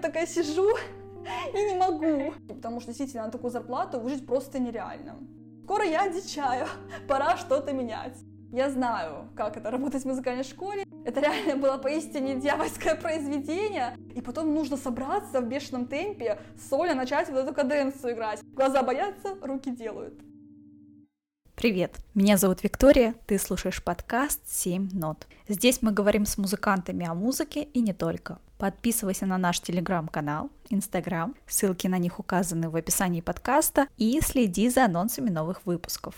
вот такая сижу и не могу. Потому что действительно на такую зарплату выжить просто нереально. Скоро я одичаю, пора что-то менять. Я знаю, как это работать в музыкальной школе. Это реально было поистине дьявольское произведение. И потом нужно собраться в бешеном темпе, сольно начать вот эту каденцию играть. Глаза боятся, руки делают. Привет, меня зовут Виктория, ты слушаешь подкаст «7 нот». Здесь мы говорим с музыкантами о музыке и не только. Подписывайся на наш телеграм-канал, инстаграм, ссылки на них указаны в описании подкаста и следи за анонсами новых выпусков.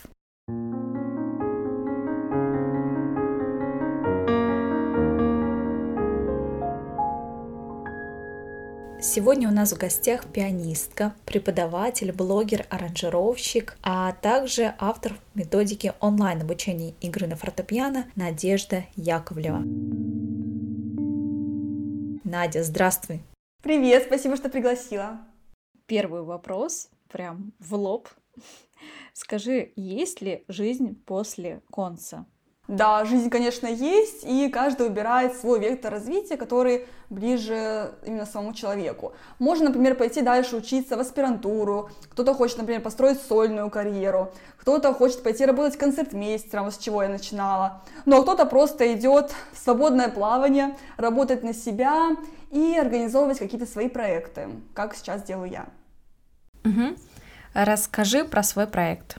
Сегодня у нас в гостях пианистка, преподаватель, блогер, аранжировщик, а также автор методики онлайн-обучения игры на фортепиано Надежда Яковлева. Надя, здравствуй! Привет, спасибо, что пригласила. Первый вопрос, прям в лоб. Скажи, есть ли жизнь после конца? Да, жизнь, конечно, есть, и каждый выбирает свой вектор развития, который ближе именно самому человеку. Можно, например, пойти дальше учиться в аспирантуру, кто-то хочет, например, построить сольную карьеру, кто-то хочет пойти работать концертмейстером, с чего я начинала, ну а кто-то просто идет в свободное плавание, работать на себя и организовывать какие-то свои проекты, как сейчас делаю я. Угу. Расскажи про свой проект.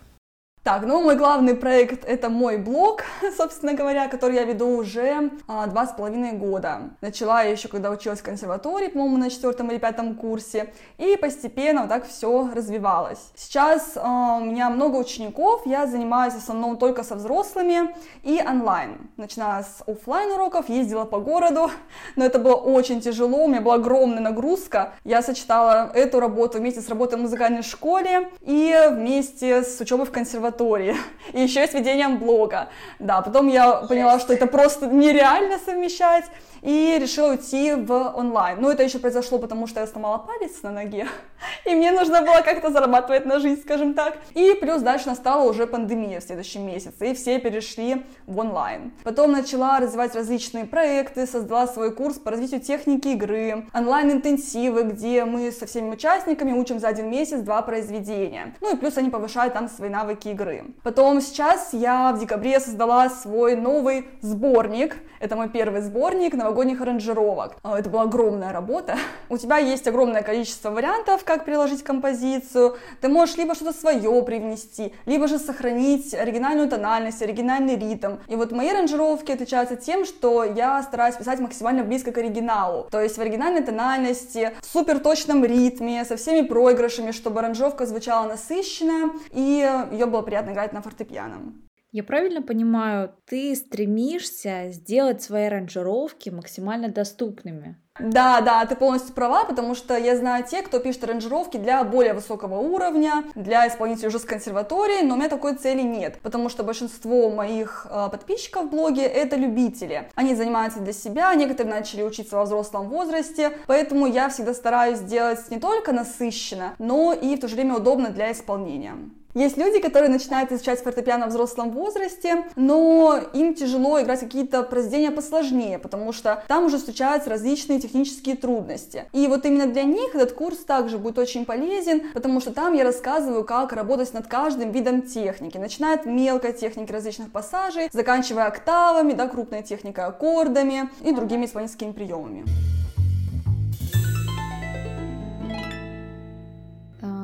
Так, ну мой главный проект это мой блог, собственно говоря, который я веду уже а, два с половиной года. Начала я еще, когда училась в консерватории, по-моему, на четвертом или пятом курсе, и постепенно вот так все развивалось. Сейчас а, у меня много учеников, я занимаюсь в основном только со взрослыми и онлайн. Начиная с офлайн уроков, ездила по городу, но это было очень тяжело, у меня была огромная нагрузка. Я сочетала эту работу вместе с работой в музыкальной школе и вместе с учебой в консерватории консерватории, и еще с ведением блога. Да, потом я поняла, что это просто нереально совмещать, и решила уйти в онлайн. Ну, это еще произошло, потому что я сломала палец на ноге, и мне нужно было как-то зарабатывать на жизнь, скажем так. И плюс дальше настала уже пандемия в следующем месяце, и все перешли в онлайн. Потом начала развивать различные проекты, создала свой курс по развитию техники игры, онлайн-интенсивы, где мы со всеми участниками учим за один месяц два произведения. Ну и плюс они повышают там свои навыки игры. Потом сейчас я в декабре создала свой новый сборник. Это мой первый сборник, новогодних аранжировок. А, это была огромная работа. У тебя есть огромное количество вариантов, как приложить композицию. Ты можешь либо что-то свое привнести, либо же сохранить оригинальную тональность, оригинальный ритм. И вот мои аранжировки отличаются тем, что я стараюсь писать максимально близко к оригиналу. То есть в оригинальной тональности, в супер точном ритме, со всеми проигрышами, чтобы аранжировка звучала насыщенно и ее было приятно играть на фортепиано. Я правильно понимаю, ты стремишься сделать свои аранжировки максимально доступными? Да, да, ты полностью права, потому что я знаю те, кто пишет аранжировки для более высокого уровня, для исполнителей уже с консерватории, но у меня такой цели нет, потому что большинство моих э, подписчиков в блоге это любители. Они занимаются для себя, некоторые начали учиться во взрослом возрасте, поэтому я всегда стараюсь сделать не только насыщенно, но и в то же время удобно для исполнения. Есть люди, которые начинают изучать фортепиано в взрослом возрасте, но им тяжело играть какие-то произведения посложнее, потому что там уже встречаются различные технические трудности. И вот именно для них этот курс также будет очень полезен, потому что там я рассказываю, как работать над каждым видом техники, начиная от мелкой техники различных пассажей, заканчивая октавами, да, крупной техникой, аккордами и другими исполнительскими приемами.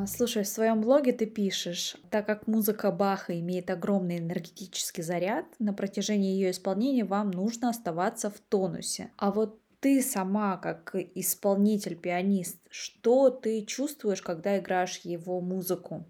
Слушай, в своем блоге ты пишешь, так как музыка Баха имеет огромный энергетический заряд, на протяжении ее исполнения вам нужно оставаться в тонусе. А вот ты сама, как исполнитель, пианист, что ты чувствуешь, когда играешь его музыку?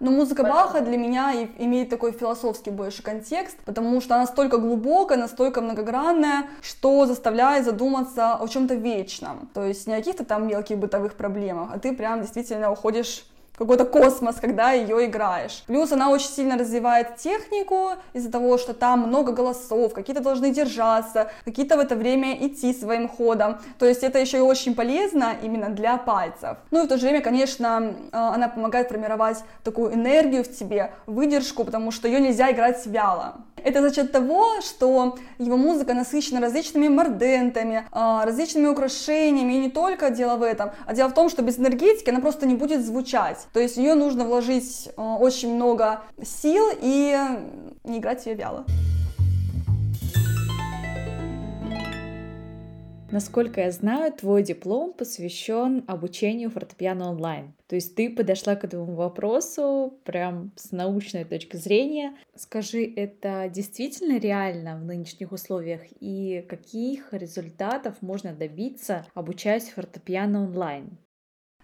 Но музыка Баха для меня имеет такой философский больше контекст, потому что она настолько глубокая, настолько многогранная, что заставляет задуматься о чем-то вечном. То есть не о каких-то там мелких бытовых проблемах, а ты прям действительно уходишь какой-то космос, когда ее играешь. Плюс она очень сильно развивает технику из-за того, что там много голосов, какие-то должны держаться, какие-то в это время идти своим ходом. То есть это еще и очень полезно именно для пальцев. Ну и в то же время, конечно, э, она помогает формировать такую энергию в тебе, выдержку, потому что ее нельзя играть вяло. Это за счет того, что его музыка насыщена различными мордентами, а, различными украшениями, и не только дело в этом, а дело в том, что без энергетики она просто не будет звучать. То есть в нее нужно вложить а, очень много сил и не играть ее вяло. Насколько я знаю, твой диплом посвящен обучению фортепиано онлайн. То есть ты подошла к этому вопросу прям с научной точки зрения. Скажи, это действительно реально в нынешних условиях и каких результатов можно добиться, обучаясь фортепиано онлайн?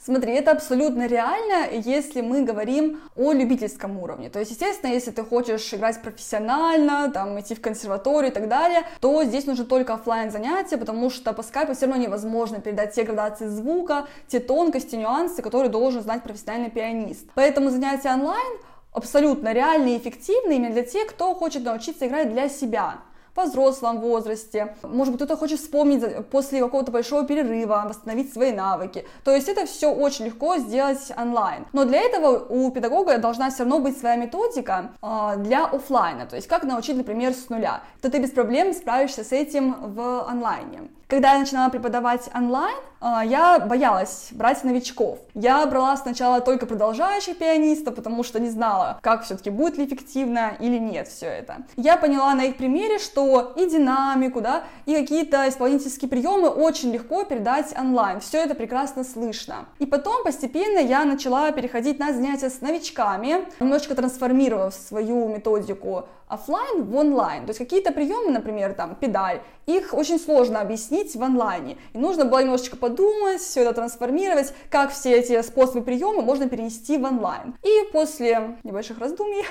Смотри, это абсолютно реально, если мы говорим о любительском уровне. То есть, естественно, если ты хочешь играть профессионально, там, идти в консерваторию и так далее, то здесь нужно только офлайн занятия, потому что по скайпу все равно невозможно передать те градации звука, те тонкости, нюансы, которые должен знать профессиональный пианист. Поэтому занятия онлайн абсолютно реальные и эффективные именно для тех, кто хочет научиться играть для себя во взрослом возрасте. Может быть, кто-то хочет вспомнить после какого-то большого перерыва, восстановить свои навыки. То есть это все очень легко сделать онлайн. Но для этого у педагога должна все равно быть своя методика э, для офлайна. То есть как научить, например, с нуля. То ты без проблем справишься с этим в онлайне. Когда я начинала преподавать онлайн, а, я боялась брать новичков. Я брала сначала только продолжающих пианистов, потому что не знала, как все-таки будет ли эффективно или нет все это. Я поняла на их примере, что и динамику, да, и какие-то исполнительские приемы очень легко передать онлайн. Все это прекрасно слышно. И потом постепенно я начала переходить на занятия с новичками, немножечко трансформировав свою методику офлайн в онлайн. То есть какие-то приемы, например, там, педаль, их очень сложно объяснить в онлайне. И нужно было немножечко подумать, все это трансформировать, как все эти способы приема можно перенести в онлайн. И после небольших раздумий,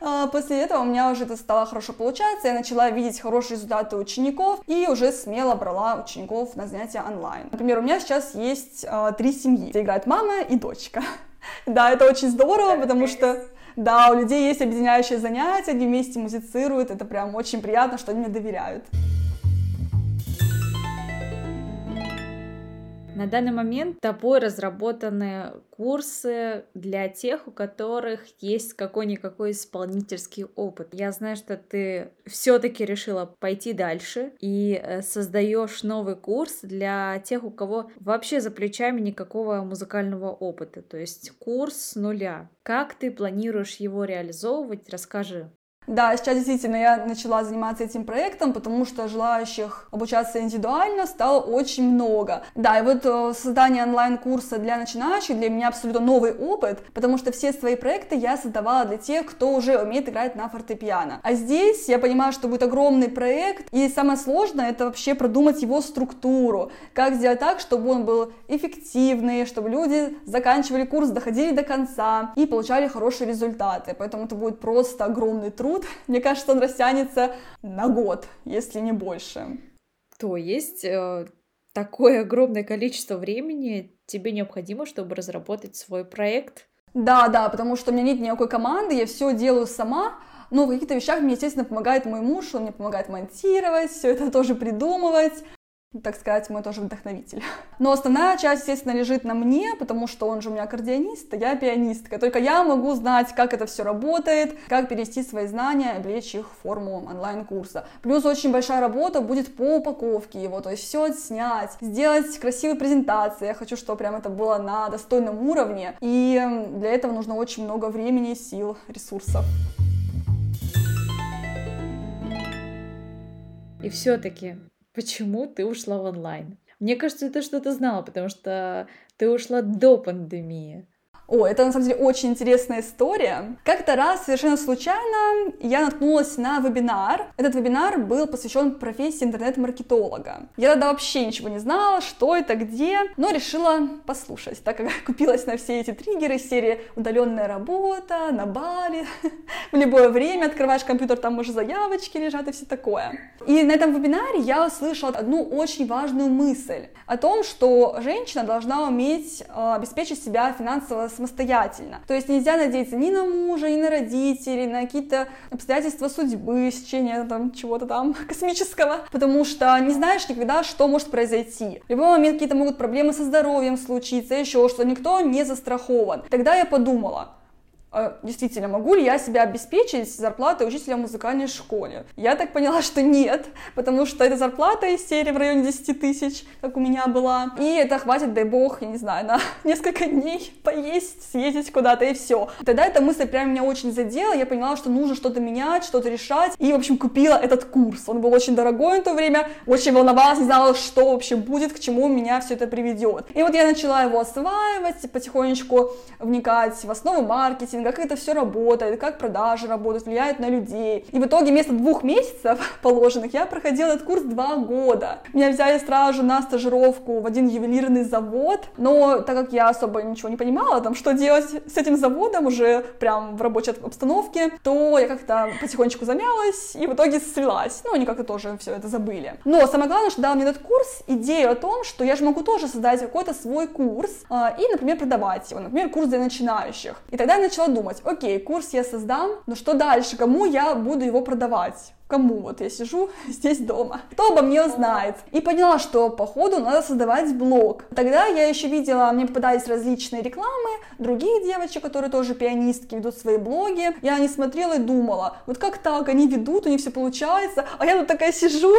а, после этого у меня уже это стало хорошо получаться, я начала видеть хорошие результаты учеников и уже смело брала учеников на занятия онлайн. Например, у меня сейчас есть а, три семьи, где играет мама и дочка. Да, это очень здорово, потому что да, у людей есть объединяющие занятия, они вместе музицируют, это прям очень приятно, что они мне доверяют. На данный момент тобой разработаны курсы для тех, у которых есть какой-никакой исполнительский опыт. Я знаю, что ты все-таки решила пойти дальше и э, создаешь новый курс для тех, у кого вообще за плечами никакого музыкального опыта, то есть курс с нуля. Как ты планируешь его реализовывать? Расскажи. Да, сейчас действительно я начала заниматься этим проектом, потому что желающих обучаться индивидуально стало очень много. Да, и вот э, создание онлайн-курса для начинающих для меня абсолютно новый опыт, потому что все свои проекты я создавала для тех, кто уже умеет играть на фортепиано. А здесь я понимаю, что будет огромный проект, и самое сложное это вообще продумать его структуру, как сделать так, чтобы он был эффективный, чтобы люди заканчивали курс, доходили до конца и получали хорошие результаты. Поэтому это будет просто огромный труд труд, мне кажется, он растянется на год, если не больше. То есть э, такое огромное количество времени тебе необходимо, чтобы разработать свой проект? Да, да, потому что у меня нет никакой команды, я все делаю сама, но в каких-то вещах мне, естественно, помогает мой муж, он мне помогает монтировать, все это тоже придумывать так сказать, мой тоже вдохновитель. Но основная часть, естественно, лежит на мне, потому что он же у меня аккордеонист, а я пианистка. Только я могу знать, как это все работает, как перевести свои знания, облечь их в форму онлайн-курса. Плюс очень большая работа будет по упаковке его, то есть все снять, сделать красивые презентации. Я хочу, чтобы прям это было на достойном уровне. И для этого нужно очень много времени, сил, ресурсов. И все-таки Почему ты ушла в онлайн? Мне кажется, ты что-то знала, потому что ты ушла до пандемии. О, это на самом деле очень интересная история. Как-то раз совершенно случайно я наткнулась на вебинар. Этот вебинар был посвящен профессии интернет-маркетолога. Я тогда вообще ничего не знала, что это, где, но решила послушать, так как купилась на все эти триггеры серии удаленная работа, на Бали, в любое время открываешь компьютер, там уже заявочки лежат и все такое. И на этом вебинаре я услышала одну очень важную мысль о том, что женщина должна уметь э, обеспечить себя финансово самостоятельно. То есть нельзя надеяться ни на мужа, ни на родителей, на какие-то обстоятельства судьбы, сечения там чего-то там космического, потому что не знаешь никогда, что может произойти. В любой момент какие-то могут проблемы со здоровьем случиться, еще что никто не застрахован. Тогда я подумала, действительно, могу ли я себя обеспечить зарплатой учителя в музыкальной школе? Я так поняла, что нет, потому что это зарплата из серии в районе 10 тысяч, как у меня была, и это хватит, дай бог, я не знаю, на несколько дней поесть, съездить куда-то и все. Тогда эта мысль прям меня очень задела, я поняла, что нужно что-то менять, что-то решать, и, в общем, купила этот курс. Он был очень дорогой в то время, очень волновалась, не знала, что вообще будет, к чему меня все это приведет. И вот я начала его осваивать, потихонечку вникать в основу маркетинга, маркетинг, как это все работает, как продажи работают, влияют на людей. И в итоге вместо двух месяцев положенных я проходила этот курс два года. Меня взяли сразу на стажировку в один ювелирный завод, но так как я особо ничего не понимала, там, что делать с этим заводом уже прям в рабочей обстановке, то я как-то потихонечку замялась и в итоге слилась. Ну, они как-то тоже все это забыли. Но самое главное, что дал мне этот курс идею о том, что я же могу тоже создать какой-то свой курс э, и, например, продавать его, например, курс для начинающих. И тогда я начала думать, окей, курс я создам, но что дальше, кому я буду его продавать? кому вот я сижу здесь дома, кто обо мне узнает. И поняла, что по ходу надо создавать блог. Тогда я еще видела, мне попадались различные рекламы, другие девочки, которые тоже пианистки, ведут свои блоги. Я не смотрела и думала, вот как так, они ведут, у них все получается, а я тут такая сижу,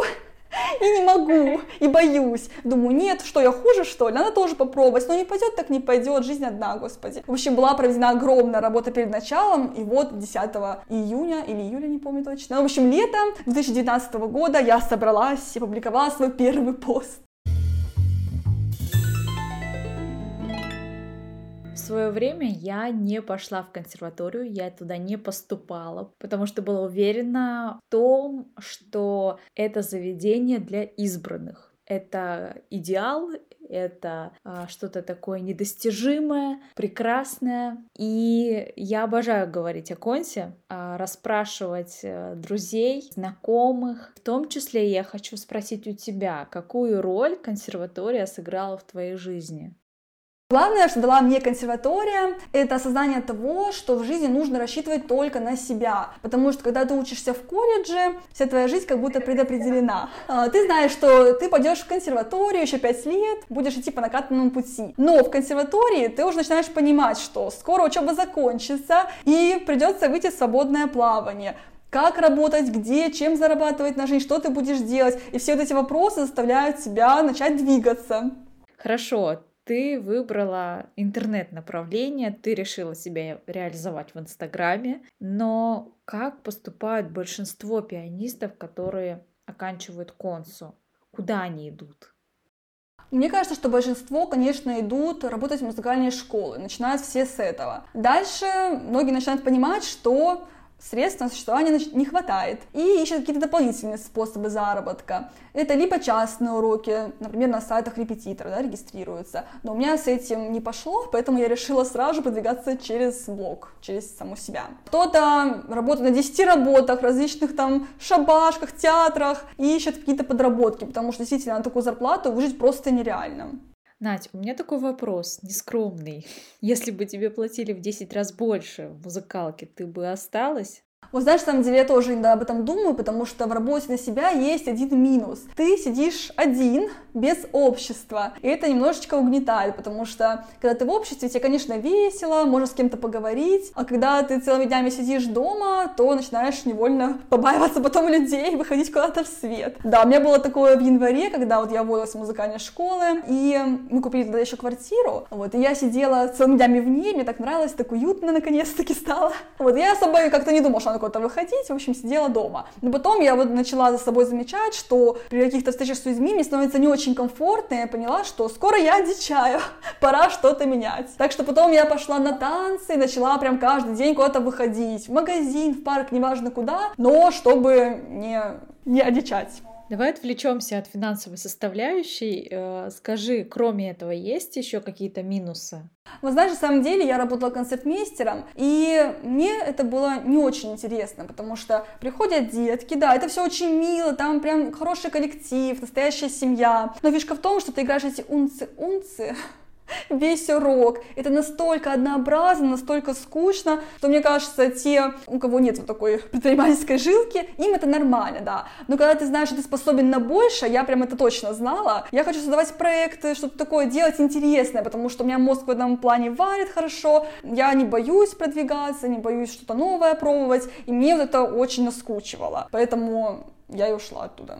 и не могу, и боюсь. Думаю, нет, что я хуже, что ли? Надо тоже попробовать. Но не пойдет, так не пойдет, жизнь одна, господи. В общем, была проведена огромная работа перед началом, и вот 10 июня или июля, не помню точно. В общем, летом 2019 года я собралась и публиковала свой первый пост. Свое время я не пошла в консерваторию, я туда не поступала, потому что была уверена в том, что это заведение для избранных. Это идеал, это а, что-то такое недостижимое, прекрасное. И я обожаю говорить о Консе, а, расспрашивать а, друзей, знакомых. В том числе я хочу спросить у тебя, какую роль консерватория сыграла в твоей жизни? Главное, что дала мне консерватория, это осознание того, что в жизни нужно рассчитывать только на себя. Потому что когда ты учишься в колледже, вся твоя жизнь как будто предопределена. А, ты знаешь, что ты пойдешь в консерваторию еще 5 лет, будешь идти по накатанному пути. Но в консерватории ты уже начинаешь понимать, что скоро учеба закончится и придется выйти в свободное плавание как работать, где, чем зарабатывать на жизнь, что ты будешь делать. И все вот эти вопросы заставляют тебя начать двигаться. Хорошо, ты выбрала интернет-направление, ты решила себя реализовать в Инстаграме, но как поступают большинство пианистов, которые оканчивают консу? Куда они идут? Мне кажется, что большинство, конечно, идут работать в музыкальные школы, начинают все с этого. Дальше многие начинают понимать, что средств на существование не хватает и ищут какие-то дополнительные способы заработка. Это либо частные уроки, например, на сайтах репетитора да, регистрируются, но у меня с этим не пошло, поэтому я решила сразу же продвигаться через блог, через саму себя. Кто-то работает на 10 работах, различных там шабашках, театрах и ищет какие-то подработки, потому что действительно на такую зарплату выжить просто нереально. Надь, у меня такой вопрос, нескромный. Если бы тебе платили в 10 раз больше в музыкалке, ты бы осталась? Вот знаешь, на самом деле я тоже иногда об этом думаю, потому что в работе на себя есть один минус. Ты сидишь один, без общества, и это немножечко угнетает, потому что когда ты в обществе, тебе, конечно, весело, можно с кем-то поговорить, а когда ты целыми днями сидишь дома, то начинаешь невольно побаиваться потом людей, выходить куда-то в свет. Да, у меня было такое в январе, когда вот я уволилась в музыкальной школы, и мы купили тогда еще квартиру, вот, и я сидела целыми днями в ней, мне так нравилось, так уютно наконец-таки стало. Вот, я особо как-то не думала, что надо куда-то выходить, в общем, сидела дома. Но потом я вот начала за собой замечать, что при каких-то встречах с людьми мне становится не очень комфортно, и я поняла, что скоро я одичаю, пора что-то менять. Так что потом я пошла на танцы и начала прям каждый день куда-то выходить, в магазин, в парк, неважно куда, но чтобы не, не одичать. Давай отвлечемся от финансовой составляющей. Э, скажи, кроме этого, есть еще какие-то минусы? Вы знаешь, на самом деле я работала концертмейстером, и мне это было не очень интересно, потому что приходят детки, да, это все очень мило, там прям хороший коллектив, настоящая семья. Но фишка в том, что ты играешь эти унцы-унцы, весь урок. Это настолько однообразно, настолько скучно, что мне кажется, те, у кого нет вот такой предпринимательской жилки, им это нормально, да. Но когда ты знаешь, что ты способен на больше, я прям это точно знала, я хочу создавать проекты, что-то такое делать интересное, потому что у меня мозг в этом плане варит хорошо, я не боюсь продвигаться, не боюсь что-то новое пробовать, и мне вот это очень наскучивало. Поэтому я и ушла оттуда.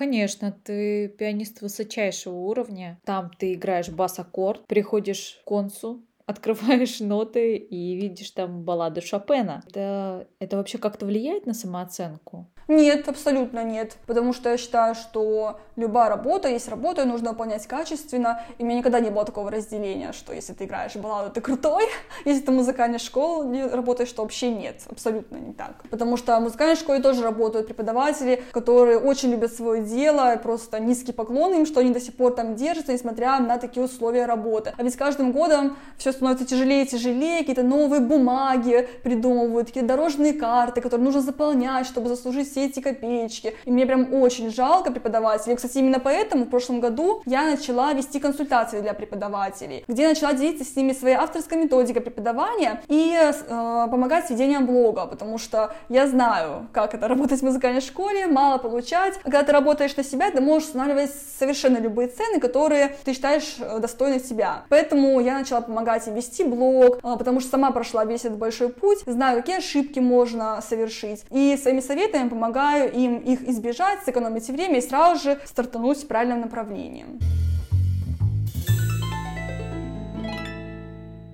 Конечно, ты пианист высочайшего уровня. Там ты играешь бас-аккорд, приходишь к концу, открываешь ноты и видишь там баллады Шопена. Это, это вообще как-то влияет на самооценку? Нет, абсолютно нет, потому что я считаю, что любая работа есть работа, и нужно выполнять качественно, и у меня никогда не было такого разделения, что если ты играешь балладу, ты крутой, если ты музыкальной школе работаешь, то вообще нет, абсолютно не так. Потому что в музыкальной школе тоже работают преподаватели, которые очень любят свое дело, и просто низкий поклон им, что они до сих пор там держатся, несмотря на такие условия работы. А ведь с каждым годом все становится тяжелее и тяжелее, какие-то новые бумаги придумывают, какие-то дорожные карты, которые нужно заполнять, чтобы заслужить все эти копеечки. И мне прям очень жалко преподавателей. Кстати, именно поэтому в прошлом году я начала вести консультации для преподавателей, где начала делиться с ними своей авторской методикой преподавания и э, помогать с ведением блога, потому что я знаю, как это работать в музыкальной школе, мало получать. Когда ты работаешь на себя, ты можешь устанавливать совершенно любые цены, которые ты считаешь э, достойны тебя. Поэтому я начала помогать им вести блог, э, потому что сама прошла весь этот большой путь, знаю, какие ошибки можно совершить. И своими советами помогаю помогаю им их избежать, сэкономить время и сразу же стартануть в правильном направлении.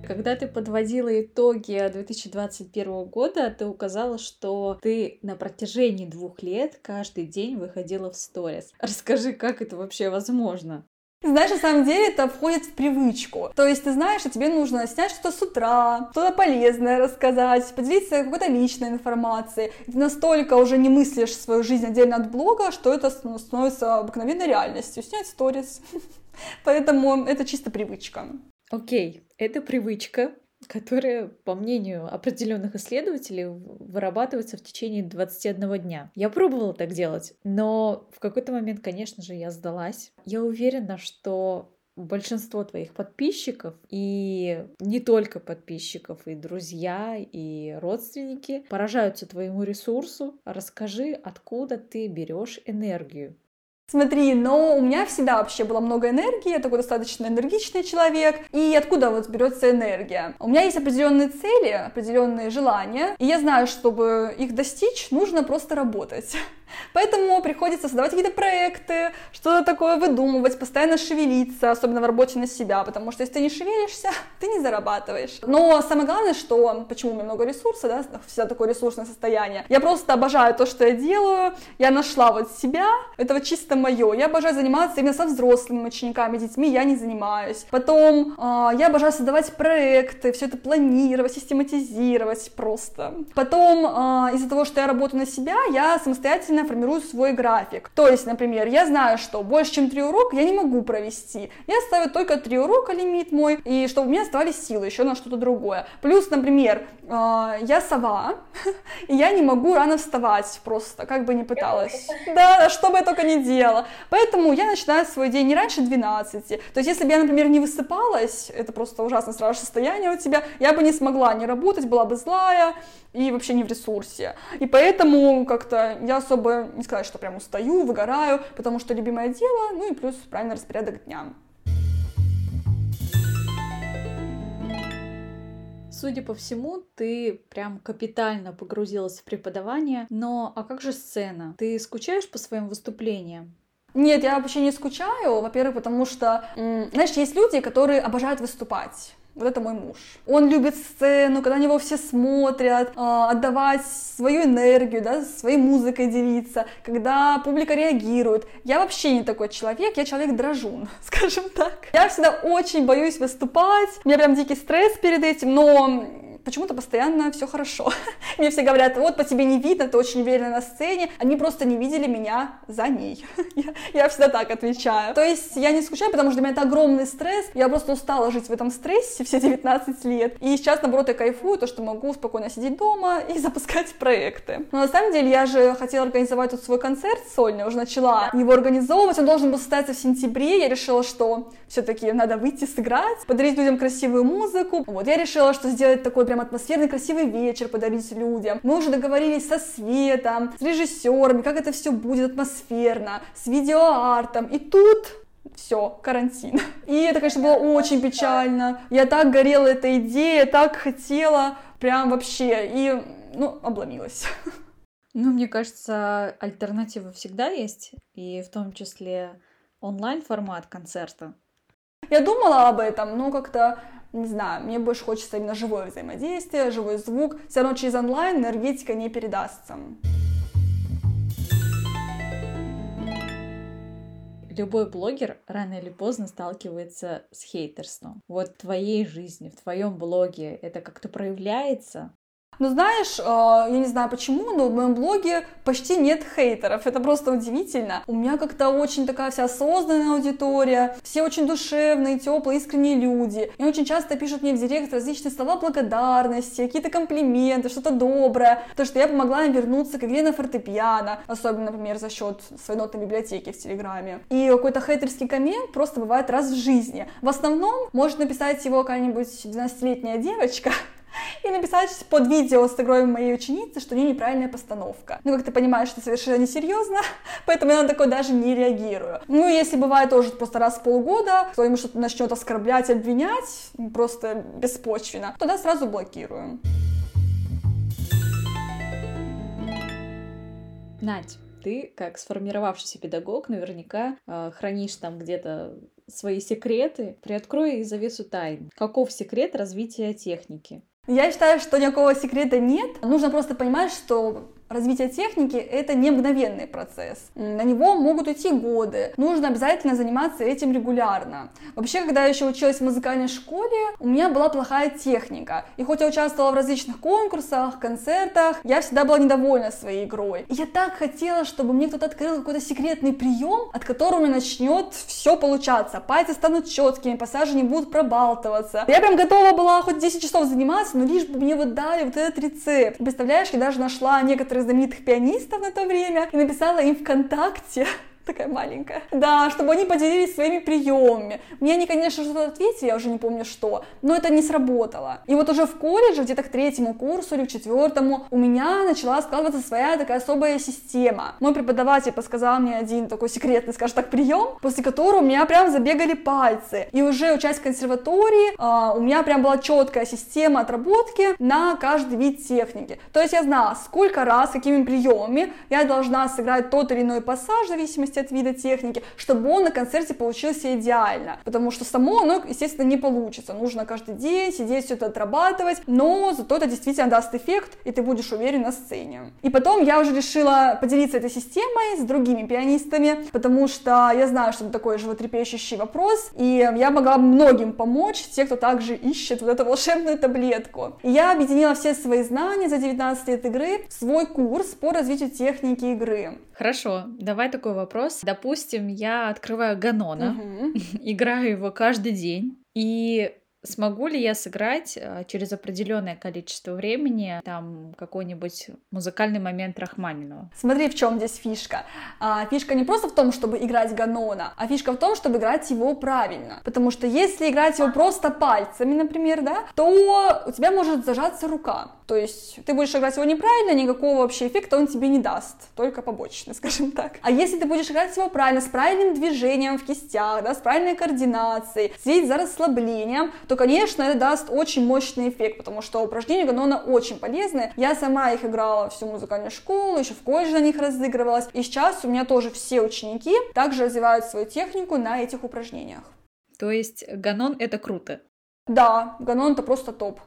Когда ты подводила итоги 2021 года, ты указала, что ты на протяжении двух лет каждый день выходила в сторис. Расскажи, как это вообще возможно? Знаешь, на самом деле это входит в привычку. То есть ты знаешь, что тебе нужно снять что-то с утра, что-то полезное рассказать, поделиться какой-то личной информацией. Ты настолько уже не мыслишь свою жизнь отдельно от блога, что это становится обыкновенной реальностью. Снять сторис. Поэтому это чисто привычка. Окей, okay. это привычка которые, по мнению определенных исследователей, вырабатываются в течение 21 дня. Я пробовала так делать, но в какой-то момент, конечно же, я сдалась. Я уверена, что большинство твоих подписчиков и не только подписчиков, и друзья, и родственники поражаются твоему ресурсу. Расскажи, откуда ты берешь энергию Смотри, но у меня всегда вообще было много энергии, я такой достаточно энергичный человек. И откуда вот берется энергия? У меня есть определенные цели, определенные желания, и я знаю, чтобы их достичь, нужно просто работать. Поэтому приходится создавать какие-то проекты, что-то такое выдумывать, постоянно шевелиться, особенно в работе на себя, потому что если ты не шевелишься, ты не зарабатываешь. Но самое главное, что, почему у меня много ресурса, да, всегда такое ресурсное состояние, я просто обожаю то, что я делаю, я нашла вот себя, это вот чисто мое, я обожаю заниматься именно со взрослыми учениками, детьми я не занимаюсь. Потом э, я обожаю создавать проекты, все это планировать, систематизировать просто. Потом э, из-за того, что я работаю на себя, я самостоятельно самостоятельно формирую свой график. То есть, например, я знаю, что больше, чем три урока я не могу провести. Я ставлю только три урока лимит мой, и чтобы у меня оставались силы еще на что-то другое. Плюс, например, э, я сова, и я не могу рано вставать просто, как бы не пыталась. Да, что бы я только не делала. Поэтому я начинаю свой день не раньше 12. То есть, если бы я, например, не высыпалась, это просто ужасное сразу состояние у тебя, я бы не смогла не работать, была бы злая, и вообще не в ресурсе. И поэтому как-то я особо не сказать, что прям устаю, выгораю, потому что любимое дело, ну и плюс правильный распорядок дня. Судя по всему, ты прям капитально погрузилась в преподавание. Но а как же сцена? Ты скучаешь по своим выступлениям? Нет, я вообще не скучаю. Во-первых, потому что, знаешь, есть люди, которые обожают выступать. Вот это мой муж. Он любит сцену, когда на него все смотрят, а, отдавать свою энергию, да, своей музыкой делиться, когда публика реагирует. Я вообще не такой человек, я человек дрожун, скажем так. Я всегда очень боюсь выступать, у меня прям дикий стресс перед этим, но почему-то постоянно все хорошо. Мне все говорят, вот по тебе не видно, ты очень уверена на сцене. Они просто не видели меня за ней. я, я всегда так отвечаю. То есть я не скучаю, потому что для меня это огромный стресс. Я просто устала жить в этом стрессе все 19 лет. И сейчас, наоборот, я кайфую, то, что могу спокойно сидеть дома и запускать проекты. Но на самом деле я же хотела организовать тут свой концерт сольный, уже начала его организовывать. Он должен был состояться в сентябре. Я решила, что все-таки надо выйти сыграть, подарить людям красивую музыку. Вот, я решила, что сделать такой прям атмосферный красивый вечер, подарить людям. Мы уже договорились со светом, с режиссерами, как это все будет атмосферно, с видеоартом. И тут все, карантин. И это, конечно, было очень печально. Я так горела этой идеей, так хотела, прям вообще, и, ну, обломилась. Ну, мне кажется, альтернатива всегда есть, и в том числе онлайн-формат концерта. Я думала об этом, но как-то, не знаю, мне больше хочется именно живое взаимодействие, живой звук. Все равно через онлайн энергетика не передастся. любой блогер рано или поздно сталкивается с хейтерством. Вот в твоей жизни, в твоем блоге это как-то проявляется? Ну, знаешь, а, я не знаю почему, но в моем блоге почти нет хейтеров. Это просто удивительно. У меня как-то очень такая вся осознанная аудитория, все очень душевные, теплые, искренние люди. И очень часто пишут мне в директ различные слова благодарности, какие-то комплименты, что-то доброе. То, что я помогла им вернуться к игре на фортепиано, особенно, например, за счет своей нотной библиотеки в Телеграме. И какой-то хейтерский коммент просто бывает раз в жизни. В основном может написать его какая-нибудь 12-летняя девочка, и написать под видео с игрой моей ученицы, что у нее неправильная постановка. Ну, как ты понимаешь, это совершенно несерьезно, поэтому я на такое даже не реагирую. Ну, если бывает тоже просто раз в полгода, кто-нибудь что-то начнет оскорблять, обвинять, просто беспочвенно, тогда сразу блокирую. Надь, ты, как сформировавшийся педагог, наверняка э, хранишь там где-то свои секреты. Приоткрой завесу тайн. Каков секрет развития техники? Я считаю, что никакого секрета нет. Нужно просто понимать, что Развитие техники – это не мгновенный процесс. На него могут уйти годы. Нужно обязательно заниматься этим регулярно. Вообще, когда я еще училась в музыкальной школе, у меня была плохая техника. И хоть я участвовала в различных конкурсах, концертах, я всегда была недовольна своей игрой. И я так хотела, чтобы мне кто-то открыл какой-то секретный прием, от которого у меня начнет все получаться. Пальцы станут четкими, пассажи не будут пробалтываться. Я прям готова была хоть 10 часов заниматься, но лишь бы мне вот дали вот этот рецепт. Представляешь, я даже нашла некоторые некоторых знаменитых пианистов на то время и написала им ВКонтакте, такая маленькая. Да, чтобы они поделились своими приемами. Мне они, конечно, что-то ответили, я уже не помню что, но это не сработало. И вот уже в колледже, где-то к третьему курсу или к четвертому, у меня начала складываться своя такая особая система. Мой преподаватель подсказал мне один такой секретный, скажем так, прием, после которого у меня прям забегали пальцы. И уже учась в консерватории, а, у меня прям была четкая система отработки на каждый вид техники. То есть я знала, сколько раз, какими приемами я должна сыграть тот или иной пассаж в зависимости зависимости от вида техники, чтобы он на концерте получился идеально. Потому что само оно, естественно, не получится. Нужно каждый день сидеть, все это отрабатывать, но зато это действительно даст эффект, и ты будешь уверен на сцене. И потом я уже решила поделиться этой системой с другими пианистами, потому что я знаю, что это такой животрепещущий вопрос, и я могла многим помочь, те, кто также ищет вот эту волшебную таблетку. И я объединила все свои знания за 19 лет игры в свой курс по развитию техники игры. Хорошо, давай такой вопрос. Допустим, я открываю Ганона, угу. играю его каждый день, и смогу ли я сыграть э, через определенное количество времени там какой-нибудь музыкальный момент Рахманинова? Смотри, в чем здесь фишка. А, фишка не просто в том, чтобы играть Ганона, а фишка в том, чтобы играть его правильно. Потому что если играть его просто пальцами, например, да, то у тебя может зажаться рука. То есть ты будешь играть его неправильно, никакого вообще эффекта он тебе не даст, только побочный, скажем так. А если ты будешь играть его правильно, с правильным движением в кистях, да, с правильной координацией, следить за расслаблением, то, конечно, это даст очень мощный эффект, потому что упражнения Ганона очень полезные. Я сама их играла всю музыкальную школу, еще в колледже на них разыгрывалась, и сейчас у меня тоже все ученики также развивают свою технику на этих упражнениях. То есть Ганон это круто? Да, Ганон это просто топ.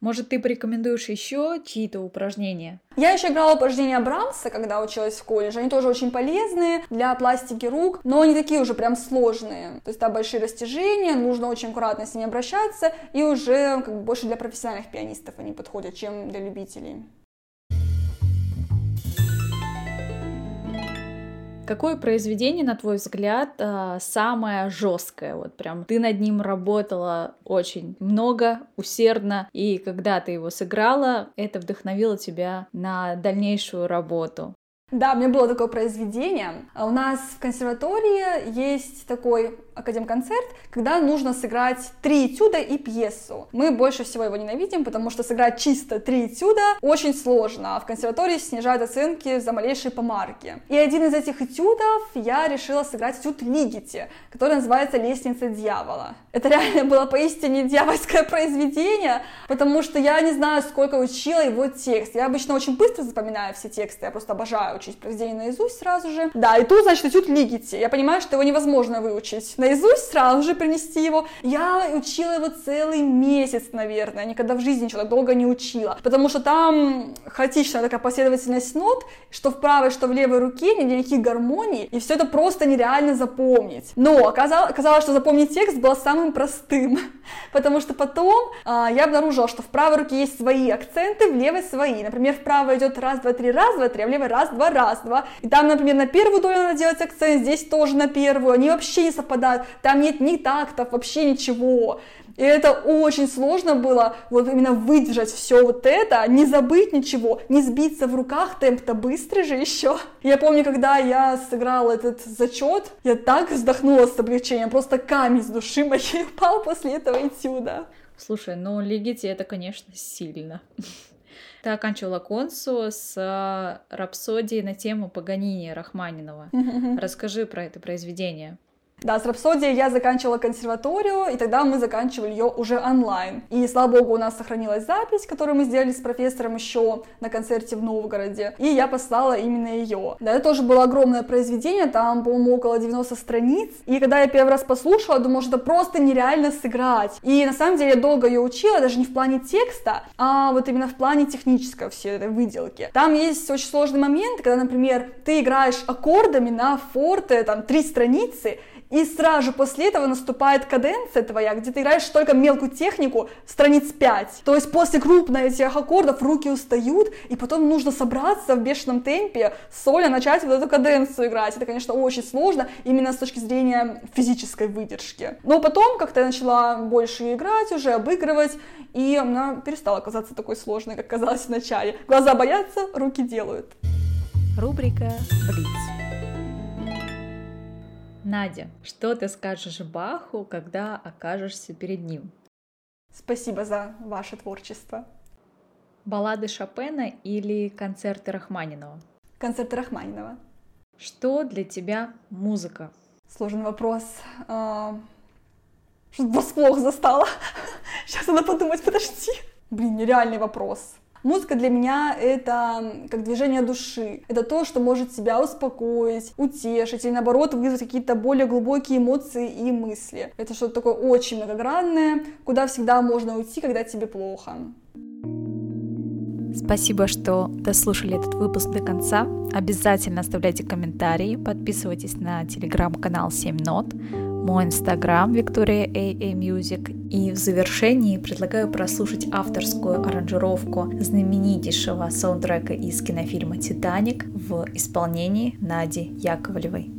Может, ты порекомендуешь еще чьи-то упражнения? Я еще играла упражнения Брамса, когда училась в колледже. Они тоже очень полезные для пластики рук, но они такие уже прям сложные. То есть там большие растяжения, нужно очень аккуратно с ними обращаться, и уже как бы больше для профессиональных пианистов они подходят, чем для любителей. Какое произведение, на твой взгляд, а, самое жесткое? Вот прям ты над ним работала очень много, усердно, и когда ты его сыграла, это вдохновило тебя на дальнейшую работу. Да, у меня было такое произведение. А у нас в консерватории есть такой академконцерт, когда нужно сыграть три этюда и пьесу. Мы больше всего его ненавидим, потому что сыграть чисто три этюда очень сложно, а в консерватории снижают оценки за малейшие помарки. И один из этих этюдов я решила сыграть этюд Лигити, который называется «Лестница дьявола». Это реально было поистине дьявольское произведение, потому что я не знаю, сколько учила его текст. Я обычно очень быстро запоминаю все тексты, я просто обожаю учить произведение наизусть сразу же. Да, и тут, значит, этюд Лигити. Я понимаю, что его невозможно выучить наизусть, сразу же принести его. Я учила его целый месяц, наверное, никогда в жизни ничего так долго не учила, потому что там хаотичная такая последовательность нот, что в правой, что в левой руке, ни никаких гармоний, и все это просто нереально запомнить. Но оказалось, оказалось, что запомнить текст было самым простым, потому что потом а, я обнаружила, что в правой руке есть свои акценты, в левой свои. Например, в правой идет раз, два, три, раз, два, три, а в левой раз, два, раз, два. И там, например, на первую долю надо делать акцент, здесь тоже на первую. Они вообще не совпадают. Там нет ни тактов, вообще ничего. И это очень сложно было вот именно выдержать все вот это, не забыть ничего, не сбиться в руках, темп-то быстрый же еще. Я помню, когда я сыграла этот зачет, я так вздохнула с облегчением, просто камень с души моей упал после этого этюда. Слушай, ну Лигити это, конечно, сильно. Ты оканчивала консу с э, рапсодией на тему Паганини Рахманинова. Расскажи про это произведение. Да, с Рапсодией я заканчивала консерваторию, и тогда мы заканчивали ее уже онлайн. И, слава богу, у нас сохранилась запись, которую мы сделали с профессором еще на концерте в Новгороде, и я послала именно ее. Да, это тоже было огромное произведение, там, по-моему, около 90 страниц, и когда я первый раз послушала, думала, что это просто нереально сыграть. И на самом деле я долго ее учила, даже не в плане текста, а вот именно в плане технической всей этой выделки. Там есть очень сложный момент, когда, например, ты играешь аккордами на форте, там, три страницы, и сразу после этого наступает каденция твоя, где ты играешь только мелкую технику, страниц 5. То есть после крупных этих аккордов руки устают, и потом нужно собраться в бешеном темпе, соля начать вот эту каденцию играть. Это, конечно, очень сложно, именно с точки зрения физической выдержки. Но потом как-то я начала больше играть уже, обыгрывать, и она перестала казаться такой сложной, как казалось в начале. Глаза боятся, руки делают. Рубрика «Блиц». Надя, что ты скажешь Баху, когда окажешься перед ним? Спасибо за ваше творчество. Баллады Шопена или концерты Рахманинова? Концерты Рахманинова. Что для тебя музыка? Сложный вопрос. А, что-то врасплох застала. Сейчас надо подумать, подожди. Блин, нереальный вопрос. Музыка для меня это как движение души. Это то, что может тебя успокоить, утешить или наоборот вызвать какие-то более глубокие эмоции и мысли. Это что-то такое очень многогранное, куда всегда можно уйти, когда тебе плохо. Спасибо, что дослушали этот выпуск до конца. Обязательно оставляйте комментарии, подписывайтесь на телеграм-канал 7 нот, мой инстаграм Виктория AA Music. И в завершении предлагаю прослушать авторскую аранжировку знаменитейшего саундтрека из кинофильма «Титаник» в исполнении Нади Яковлевой.